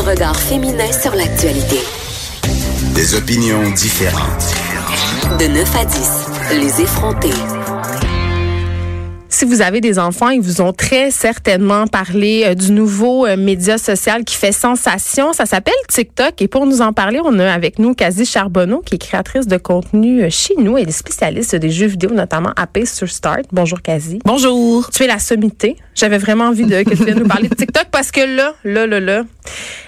Un regard féminin sur l'actualité. Des opinions différentes. De 9 à 10, les effrontés. Si vous avez des enfants, ils vous ont très certainement parlé euh, du nouveau euh, média social qui fait sensation. Ça s'appelle TikTok. Et pour nous en parler, on a avec nous Kazi Charbonneau, qui est créatrice de contenu euh, chez nous. Elle est spécialiste des jeux vidéo, notamment à Pace sur Start. Bonjour Kazi. Bonjour. Tu es la sommité. J'avais vraiment envie de que tu viennes nous parler de TikTok parce que là, là, là, là,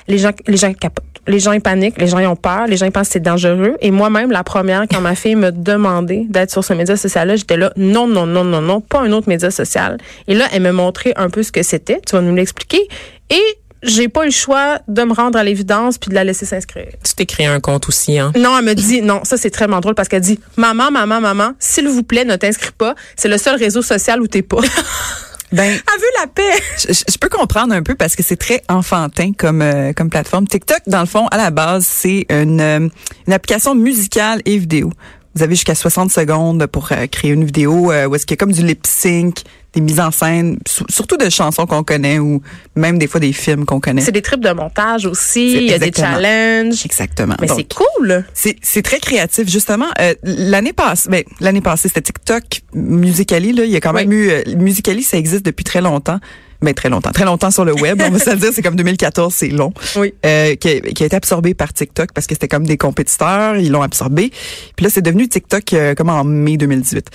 les gens, les gens capotent. Les gens ils paniquent, les gens ils ont peur, les gens ils pensent que c'est dangereux. Et moi-même, la première, quand ma fille me demandait d'être sur ce média social-là, j'étais là, non, non, non, non, non, pas un autre média social. Et là, elle me montrait un peu ce que c'était. Tu vas nous l'expliquer. Et j'ai pas eu le choix de me rendre à l'évidence puis de la laisser s'inscrire. Tu t'es créé un compte aussi, hein? Non, elle me dit, non, ça c'est très drôle parce qu'elle dit, maman, maman, maman, s'il vous plaît, ne t'inscris pas. C'est le seul réseau social où t'es pas. Ben, Elle veut la paix. je, je peux comprendre un peu parce que c'est très enfantin comme euh, comme plateforme. TikTok, dans le fond, à la base, c'est une, euh, une application musicale et vidéo. Vous avez jusqu'à 60 secondes pour euh, créer une vidéo euh, où est-ce qu'il y a comme du lip sync, des mises en scène, surtout de chansons qu'on connaît ou même des fois des films qu'on connaît. C'est des trips de montage aussi. Il y a des challenges. Exactement. Mais c'est cool. C'est c'est très créatif justement. Euh, l'année passée, ben, l'année passée c'était TikTok, Musically là, il y a quand même eu euh, Musically, ça existe depuis très longtemps. Ben, très longtemps, très longtemps sur le web, on va se le dire, c'est comme 2014, c'est long. Oui. Euh, qui, a, qui a été absorbé par TikTok parce que c'était comme des compétiteurs, ils l'ont absorbé. Puis là, c'est devenu TikTok euh, comme en mai 2018.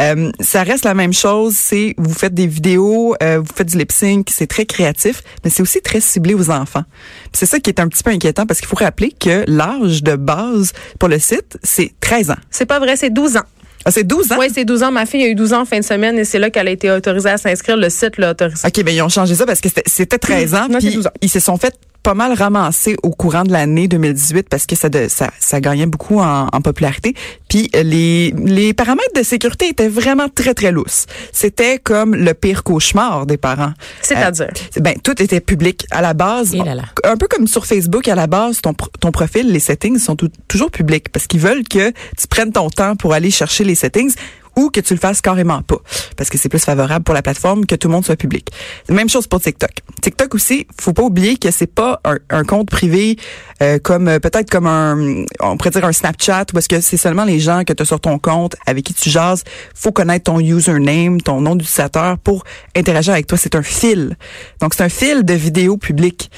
Euh, ça reste la même chose, c'est vous faites des vidéos, euh, vous faites du lip sync, c'est très créatif, mais c'est aussi très ciblé aux enfants. C'est ça qui est un petit peu inquiétant parce qu'il faut rappeler que l'âge de base pour le site, c'est 13 ans. C'est pas vrai, c'est 12 ans. Ah, c'est 12 ans? Oui, c'est 12 ans. Ma fille a eu 12 ans en fin de semaine et c'est là qu'elle a été autorisée à s'inscrire. Le site l'a autorisée. OK, ben ils ont changé ça parce que c'était- c'était 13 ans. Non, c'est puis 12 ans. ils se sont fait pas mal ramasser au courant de l'année 2018 parce que ça, de- ça, ça gagnait beaucoup en, en popularité. Puis euh, les, les paramètres de sécurité étaient vraiment très, très lousses. C'était comme le pire cauchemar des parents. C'est-à-dire? Euh, ben, tout était public à la base. Là là. Un peu comme sur Facebook, à la base, ton, ton profil, les settings sont tou- toujours publics parce qu'ils veulent que tu prennes ton temps pour aller chercher les settings ou que tu le fasses carrément pas parce que c'est plus favorable pour la plateforme que tout le monde soit public. Même chose pour TikTok. TikTok aussi, faut pas oublier que c'est pas un, un compte privé euh, comme euh, peut-être comme un on pourrait dire un Snapchat parce que c'est seulement les gens que tu as sur ton compte avec qui tu jases, faut connaître ton username, ton nom d'utilisateur pour interagir avec toi, c'est un fil. Donc c'est un fil de vidéos publiques.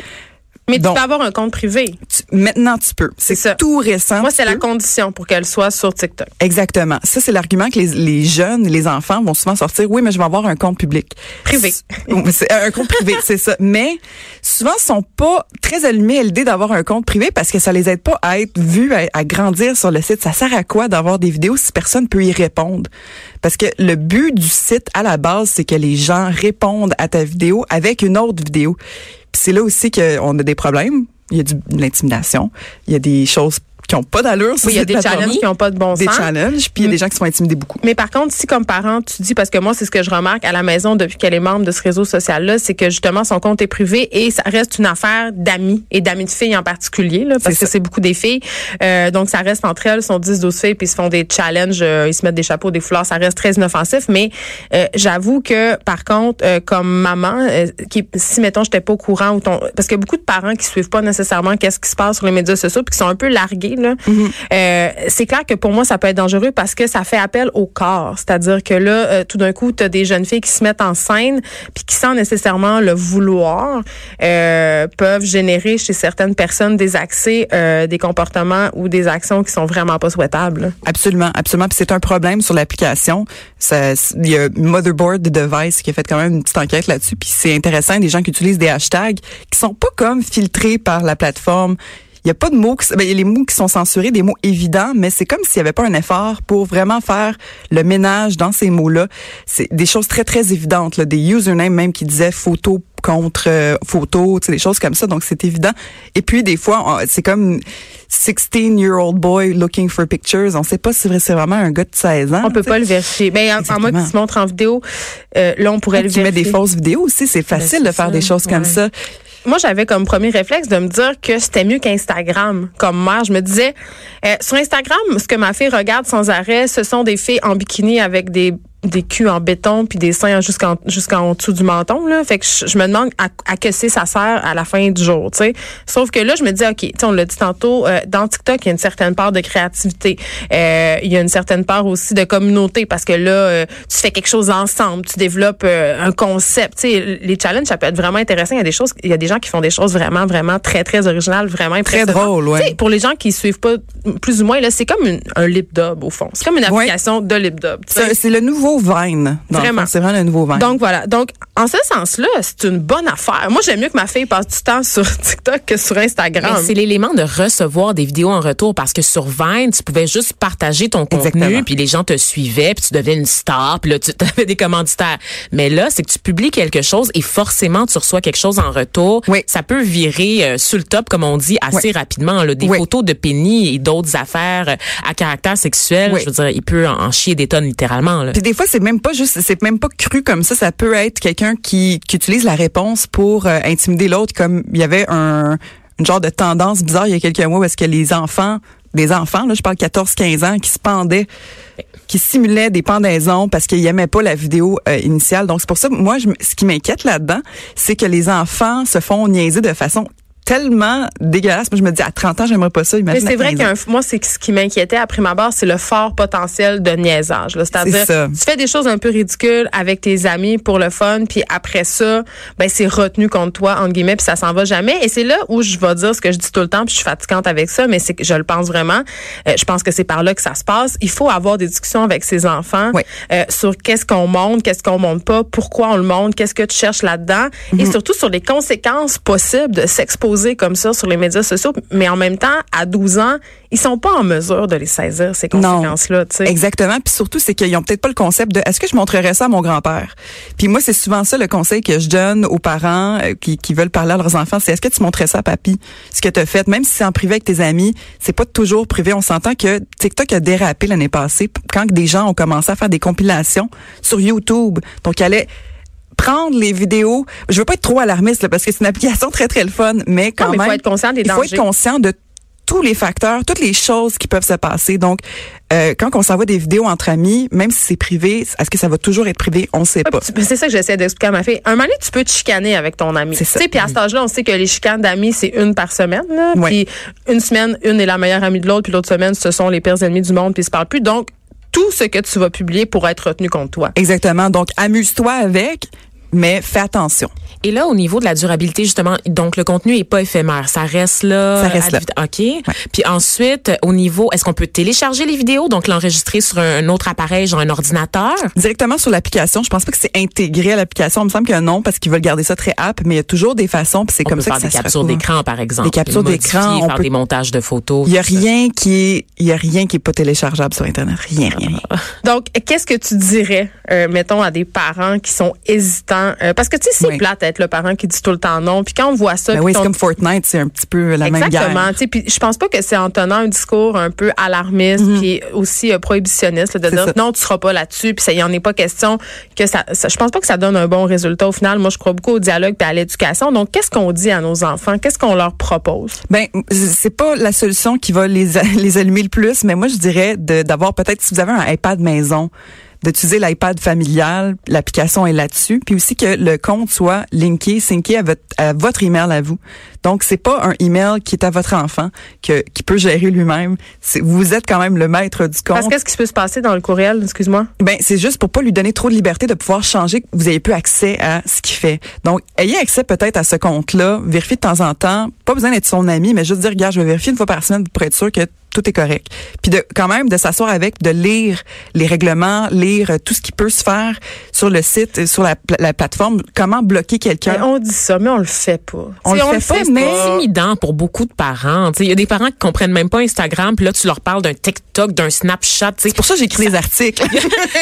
Mais tu peux avoir un compte privé. tu- maintenant tu peux. C'est tout récent. Moi, c'est la condition pour qu'elle soit sur TikTok. Exactement. Ça, c'est l'argument que les, les jeunes, les enfants vont souvent sortir. Oui, mais je vais avoir un compte public. Privé. C'est un compte privé, c'est ça. Mais souvent, ils sont pas très allumés à l'idée d'avoir un compte privé parce que ça les aide pas à être vus, à, à grandir sur le site. Ça sert à quoi d'avoir des vidéos si personne peut y répondre? Parce que le but du site, à la base, c'est que les gens répondent à ta vidéo avec une autre vidéo. C'est là aussi qu'on a des problèmes. Il y a de l'intimidation. Il y a des choses qui ont pas d'allure. Oui, il y a des challenges qui n'ont pas de bon Des sens. challenges, puis il y a des gens qui sont intimidés beaucoup. Mais par contre, si comme parent, tu dis, parce que moi, c'est ce que je remarque à la maison depuis qu'elle est membre de ce réseau social-là, c'est que justement, son compte est privé et ça reste une affaire d'amis et d'amis de filles en particulier, là, parce que c'est beaucoup des filles. Euh, donc, ça reste entre elles, sont 10, 12 filles, puis ils se font des challenges, euh, ils se mettent des chapeaux, des fleurs, ça reste très inoffensif. Mais euh, j'avoue que, par contre, euh, comme maman, euh, qui, si, mettons, j'étais pas au courant, ou ton, parce qu'il y a beaucoup de parents qui suivent pas nécessairement qu'est-ce qui se passe sur les médias sociaux, puis qui sont un peu largués, là. Euh, c'est clair que pour moi, ça peut être dangereux parce que ça fait appel au corps. C'est-à-dire que là, euh, tout d'un coup, tu as des jeunes filles qui se mettent en scène puis qui, sans nécessairement le vouloir, euh, peuvent générer chez certaines personnes des accès, des comportements ou des actions qui sont vraiment pas souhaitables. Absolument, absolument. Puis c'est un problème sur l'application. Il y a Motherboard Device qui a fait quand même une petite enquête là-dessus. Puis c'est intéressant, des gens qui utilisent des hashtags qui sont pas comme filtrés par la plateforme. Il y a pas de mots, qui, ben, il y a les mots qui sont censurés, des mots évidents, mais c'est comme s'il y avait pas un effort pour vraiment faire le ménage dans ces mots-là. C'est des choses très très évidentes, là, des usernames même qui disaient photo contre euh, photo, tu sais, des choses comme ça. Donc, c'est évident. Et puis, des fois, c'est comme 16-year-old boy looking for pictures. On sait pas si c'est vraiment un gars de 16 ans. On peut tu pas le vérifier. Ben, à- à moins Exactement. qu'il se montre en vidéo, euh, là, on pourrait le Qui met vérifier. des fausses vidéos aussi, c'est facile Ben, de c'est faire ça, des choses comme ça. Moi, j'avais comme premier réflexe de me dire que c'était mieux qu'Instagram. Comme mère, je me disais, euh, sur Instagram, ce que ma fille regarde sans arrêt, ce sont des filles en bikini avec des des culs en béton puis des seins jusqu'en jusqu'en dessous du menton là. Fait que je, je me demande à, à que c'est ça sert à la fin du jour tu sais. Sauf que là je me dis ok tu sais, on l'a dit tantôt euh, dans TikTok il y a une certaine part de créativité. Euh, il y a une certaine part aussi de communauté parce que là euh, tu fais quelque chose ensemble tu développes euh, un concept. Tu sais les challenges ça peut être vraiment intéressant. Il y a des choses il y a des gens qui font des choses vraiment vraiment très très originales vraiment Très drôle, ouais. Tu sais, pour les gens qui suivent pas plus ou moins là c'est comme une- un lip dub au fond. C'est comme une Ouais. application de lip dub c'est le nouveau Vine. dans le Vraiment. C'est vraiment le nouveau Vine. Donc voilà. Donc en ce sens-là, c'est une bonne affaire. Moi, j'aime mieux que ma fille passe du temps sur TikTok que sur Instagram. Mais c'est l'élément de recevoir des vidéos en retour parce que sur Vine, tu pouvais juste partager ton contenu puis les gens te suivaient puis tu devenais une star puis là tu avais des commanditaires. Mais là, c'est que tu publies quelque chose et forcément tu reçois quelque chose en retour. Oui. Ça peut virer euh, sur le top comme on dit assez Oui. rapidement là, des Oui. photos de Penny et d'autres affaires euh, à caractère sexuel, Oui. je veux dire, il peut en, en chier des tonnes littéralement là. Puis des fois, c'est même pas juste, c'est même pas cru comme ça. Ça peut être quelqu'un qui, utilise la réponse pour euh, intimider l'autre, comme il y avait un une genre de tendance bizarre il y a quelques mois où est-ce que les enfants, des enfants, là, je parle 14-15 ans, qui se pendaient, qui simulaient des pendaisons parce qu'ils aimaient pas la vidéo euh, initiale. Donc c'est pour ça, moi, ce qui m'inquiète là-dedans, c'est que les enfants se font niaiser de façon tellement dégueulasse. Moi, je me dis, à 30 ans, j'aimerais pas ça. Mais c'est vrai 15 qu'un moi c'est ce qui m'inquiétait à prime abord, c'est le fort potentiel de niaisage. C'est-à-dire tu fais des choses un peu ridicules avec tes amis pour le fun, puis après ça, ben c'est retenu contre toi entre guillemets, puis ça s'en va jamais. Et c'est là où je vais dire ce que je dis tout le temps, puis je suis fatigante avec ça, mais c'est que je le pense vraiment. Euh, je pense que c'est par là que ça se passe. Il faut avoir des discussions avec ses enfants Oui. euh, sur qu'est-ce qu'on montre, qu'est-ce qu'on montre pas, pourquoi on le montre, qu'est-ce que tu cherches là-dedans, et Mhm. surtout sur les conséquences possibles de s'exposer comme ça sur les médias sociaux. Mais en même temps, à 12 ans, ils sont pas en mesure de les saisir ces conséquences-là. tu sais. Exactement. Puis surtout, c'est qu'ils ont peut-être pas le concept de est-ce que je montrerais ça à mon grand-père? Puis moi, c'est souvent ça le conseil que je donne aux parents euh, qui, qui veulent parler à leurs enfants, c'est est-ce que tu montrais ça à papy? Ce que tu as fait, même si c'est en privé avec tes amis, c'est pas toujours privé. On s'entend que TikTok a dérapé l'année passée quand des gens ont commencé à faire des compilations sur YouTube. Donc, ils allaient prendre les vidéos. Je veux pas être trop alarmiste là, parce que c'est une application très très le fun, mais quand mais il même faut être conscient des il faut dangers. être conscient de tous les facteurs, toutes les choses qui peuvent se passer. Donc, euh, quand on s'envoie des vidéos entre amis, même si c'est privé, est-ce que ça va toujours être privé? On ne sait Ouais, pas. ben, C'est ça que j'essaie d'expliquer à ma fille. Un moment donné, tu peux te chicaner avec ton ami. C'est ça. puis à cet âge-là, on sait que les chicanes d'amis, c'est une par semaine. Puis une semaine, une est la meilleure amie de l'autre, puis l'autre semaine, ce sont les pires ennemis du monde, puis ils se parlent plus. Donc, tout ce que tu vas publier pourra être retenu contre toi. Exactement. Donc, amuse-toi avec, mais fais attention. Et là, au niveau de la durabilité, justement, donc le contenu est pas éphémère. Ça reste là. Ça reste là. OK. Puis ensuite, au niveau, est-ce qu'on peut télécharger les vidéos, donc l'enregistrer sur un autre appareil, genre un ordinateur? Directement sur l'application, je pense pas que c'est intégré à l'application. Il me semble que non, parce qu'ils veulent garder ça très app, mais il y a toujours des façons, puis c'est comme peut ça faire que ça des se captures d'écran, par exemple. Des captures d'écran, on faire peut- des montages de photos. Il y a ça. rien qui est, il y a rien qui est pas téléchargeable sur Internet. Rien, rien, rien. Donc, qu'est-ce que tu dirais, euh, mettons, à des parents qui sont hésitants? Euh, parce que, tu sais, c'est Oui. plate d'être le parent qui dit tout le temps non. Puis quand on voit ça... Ben oui, c'est comme Fortnite, c'est un petit peu la même Exactement. guerre. Sais, Puis je pense pas que c'est en tenant un discours un peu alarmiste puis aussi euh, prohibitionniste là, de dire ça. non, tu seras pas là-dessus puis ça y en est pas question que ça, ça- je pense pas que ça donne un bon résultat au final. Moi, je crois beaucoup au dialogue et à l'éducation. Donc qu'est-ce qu'on dit à nos enfants? Qu'est-ce qu'on leur propose? Ben, c'est pas la solution qui va les, les allumer le plus, mais moi, je dirais d'avoir peut-être, si vous avez un iPad maison, d'utiliser l'iPad familial, l'application est là-dessus, puis aussi que le compte soit linké, synké à votre, à votre email à vous. Donc, c'est pas un email qui est à votre enfant, que, qui peut gérer lui-même. Vous êtes quand même le maître du compte. Parce qu'est-ce qui peut se passer dans le courriel Excuse-moi? Ben, c'est juste pour pas lui donner trop de liberté de pouvoir changer, que vous ayez plus accès à ce qu'il fait. Donc, ayez accès peut-être à ce compte-là, vérifiez de temps en temps, pas besoin d'être son ami, mais juste dire, regarde, je vais vérifier une fois par semaine pour être sûr que tout est correct. Puis de quand même de s'asseoir avec, de lire les règlements, lire euh, tout ce qui peut se faire sur le site, euh, sur la, pla- la plateforme, comment bloquer quelqu'un? On dit ça, mais on le fait pas. On le fait pas, c'est mais- intimidant pour beaucoup de parents. Tu sais, Il y a des parents qui comprennent même pas Instagram, puis là, tu leur parles d'un TikTok, d'un Snapchat. tu sais. C'est pour ça que j'écris des articles.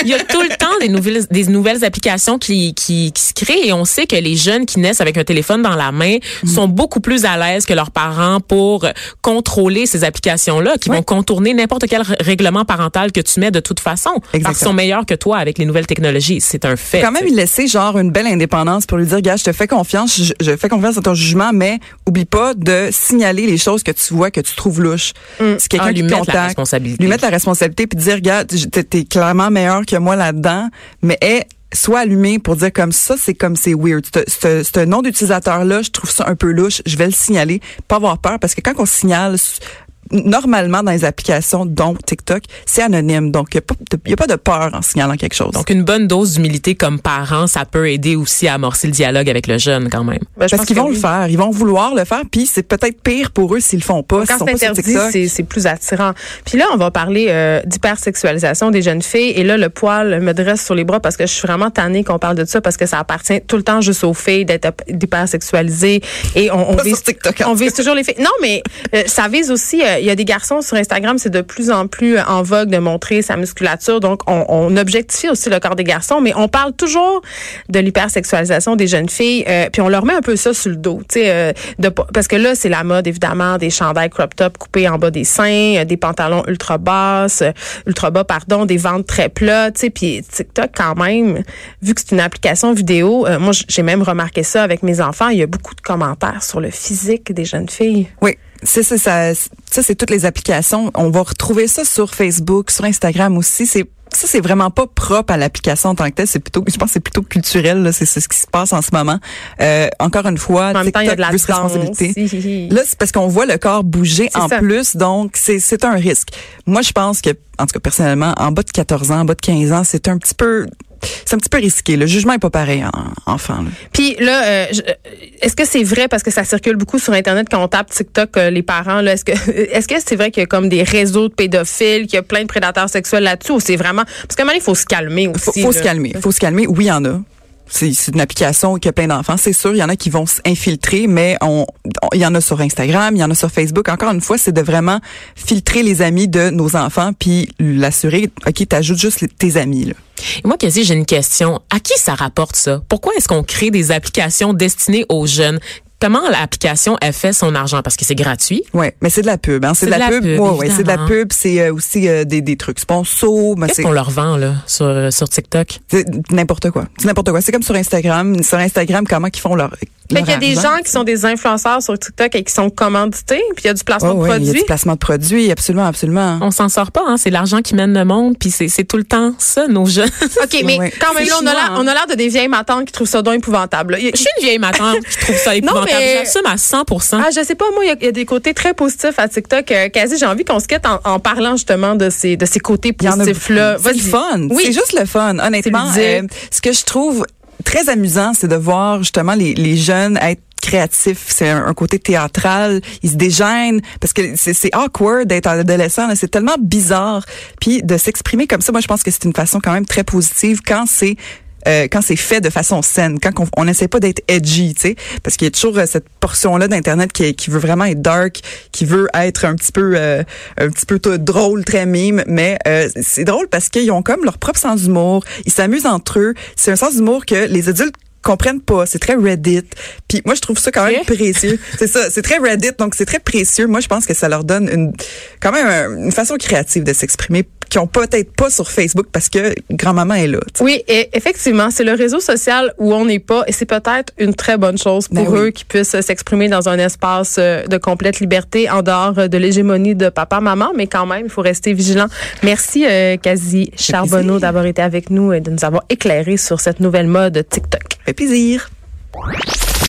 Il y a tout le temps des nouvelles, des nouvelles applications qui, qui, qui se créent et on sait que les jeunes qui naissent avec un téléphone dans la main Mm. sont beaucoup plus à l'aise que leurs parents pour contrôler ces applications-là, qui vont contourner n'importe quel règlement parental que tu mets de toute façon. Parce qu'ils Exactement. sont meilleurs que toi avec les nouvelles technologies. C'est un fait. quand même lui laisser genre une belle indépendance pour lui dire gars je te fais confiance je, je fais confiance à ton jugement mais oublie pas de signaler les choses que tu vois que tu trouves louches c'est quelqu'un Ah, lui qui mettre la contacte responsabilité. lui mettre la responsabilité puis dire gars t'es t'es clairement meilleur que moi là-dedans mais est soit allumé pour dire comme ça c'est comme c'est weird ce nom d'utilisateur là je trouve ça un peu louche je vais le signaler pas avoir peur parce que quand on signale normalement dans les applications dont TikTok c'est anonyme donc il n'y a, pas de- y a pas de peur en signalant quelque chose Donc, une bonne dose d'humilité comme parent, ça peut aider aussi à amorcer le dialogue avec le jeune quand même. Ben, je Parce qu'ils vont le faire, ils vont vouloir le faire, puis c'est peut-être pire pour eux s'ils le font pas. Quand c'est interdit, c'est plus attirant. Puis là, on va parler euh, d'hypersexualisation des jeunes filles. Et là, le poil me dresse sur les bras parce que je suis vraiment tannée qu'on parle de ça parce que ça appartient tout le temps juste aux filles d'être d'hypersexualisées. Et on, on vise, TikTok, en on vise toujours les filles. Non, mais euh, ça vise aussi. euh, Il y a des garçons sur Instagram, c'est de plus en plus en vogue de montrer sa musculature. Donc, on, on objectifie aussi le corps des garçons, mais on parle toujours de l'hypersexualisation des jeunes filles. euh, puis on leur met un peu ça sur le dos, tu sais, euh, parce que là, c'est la mode évidemment des chandails crop top coupés en bas des seins, euh, des pantalons ultra basses, euh, ultra bas pardon, des ventres très plats, tu sais. Puis TikTok quand même, vu que c'est une application vidéo, euh, moi j'ai même remarqué ça avec mes enfants. Il y a beaucoup de commentaires sur le physique des jeunes filles. Oui. C'est ça, ça, ça c'est toutes les applications. On va retrouver ça sur Facebook, sur Instagram aussi. C'est ça, c'est vraiment pas propre à l'application en tant que telle. C'est plutôt, je pense, que c'est plutôt culturel. là. C'est ce qui se passe en ce moment. Euh, encore une fois, En même temps, il y a TikTok de la danse. responsabilité. Là, c'est parce qu'on voit le corps bouger en ça. plus, donc c'est c'est un risque. Moi, je pense que, en tout cas personnellement, en bas de 14 ans, en bas de 15 ans, c'est un petit peu, c'est un petit peu risqué. Le jugement est pas pareil en enfant. là. Puis là, euh, euh, est-ce que c'est vrai parce que ça circule beaucoup sur internet quand on tape TikTok euh, les parents là, est-ce que est-ce que c'est vrai qu'il y a comme des réseaux de pédophiles, qu'il y a plein de prédateurs sexuels là-dessus ou c'est vraiment parce qu'à un moment il faut se calmer aussi. Faut, faut se calmer. Faut se calmer. Oui, il y en a. C'est une application qui a plein d'enfants. C'est sûr, il y en a qui vont s'infiltrer, mais on, il y en a sur Instagram, il y en a sur Facebook. Encore une fois, c'est de vraiment filtrer les amis de nos enfants, puis l'assurer, OK, t'ajoutes juste tes amis. Là. Et moi, Cassie, j'ai une question. À qui ça rapporte ça? Pourquoi est-ce qu'on crée des applications destinées aux jeunes? Comment l'application elle fait son argent? Parce que c'est gratuit. Ouais, mais c'est de la pub. Hein? C'est de la, pub. Ouais, ouais, c'est de la pub. C'est euh, aussi euh, des, des trucs sponsors. mais Qu'est-ce c'est qu'on leur vend là sur, euh, sur TikTok? c'est n'importe quoi. C'est n'importe quoi. C'est comme sur Instagram. Sur Instagram, comment ils font leur. Fait leur qu'il y a des argent. gens qui sont des influenceurs sur TikTok et qui sont commandités, puis il y a du placement Oh, de ouais, il y a produits. du placement de produits, absolument, absolument. On s'en sort pas, hein? C'est l'argent qui mène le monde, puis c'est c'est tout le temps ça, nos jeunes. OK, mais quand même là, on a l'air on a l'air de des vieilles matantes qui trouvent ça donc épouvantable. Il Je suis une vieille matante qui trouve ça épouvantable. mais- J'assume à 100 Ah, je sais pas, moi, il y a- il y, a des côtés très positifs à TikTok. Euh, quasi, j'ai envie qu'on se quitte en, en parlant justement de ces, de ces côtés Il positifs-là. C'est le fun. Oui. C'est juste le fun. Honnêtement, euh, ce que je trouve très amusant, c'est de voir justement les, les jeunes être créatifs. C'est un, côté théâtral. Ils se dégênent parce que c'est awkward d'être adolescent. C'est tellement bizarre. Puis de s'exprimer comme ça, moi, je pense que c'est une façon quand même très positive quand c'est euh, quand c'est fait de façon saine, quand on- n'essaie pas d'être edgy, tu sais, parce qu'il y a toujours euh, cette portion-là d'internet qui, qui veut vraiment être dark, qui veut être un petit peu, euh, un petit peu tout drôle, très mime, mais euh, c'est drôle parce qu'ils ont comme leur propre sens d'humour, ils s'amusent entre eux. C'est un sens d'humour que les adultes comprennent pas. C'est très Reddit. Puis moi, je trouve ça quand même précieux. C'est ça, c'est très Reddit, donc c'est très précieux. Moi, je pense que ça leur donne une, quand même un- une façon créative de s'exprimer qui ont peut-être pas sur Facebook parce que grand-maman est là. Oui, et effectivement, c'est le réseau social où on n'est pas, et c'est peut-être une très bonne chose pour Ben oui. eux qui puissent s'exprimer dans un espace euh, de complète liberté en dehors euh, de l'hégémonie de papa-maman, mais quand même, il faut rester vigilant. Merci, euh, Charbonneau, d'avoir été avec nous et de nous avoir éclairé sur cette nouvelle mode TikTok. Fait plaisir.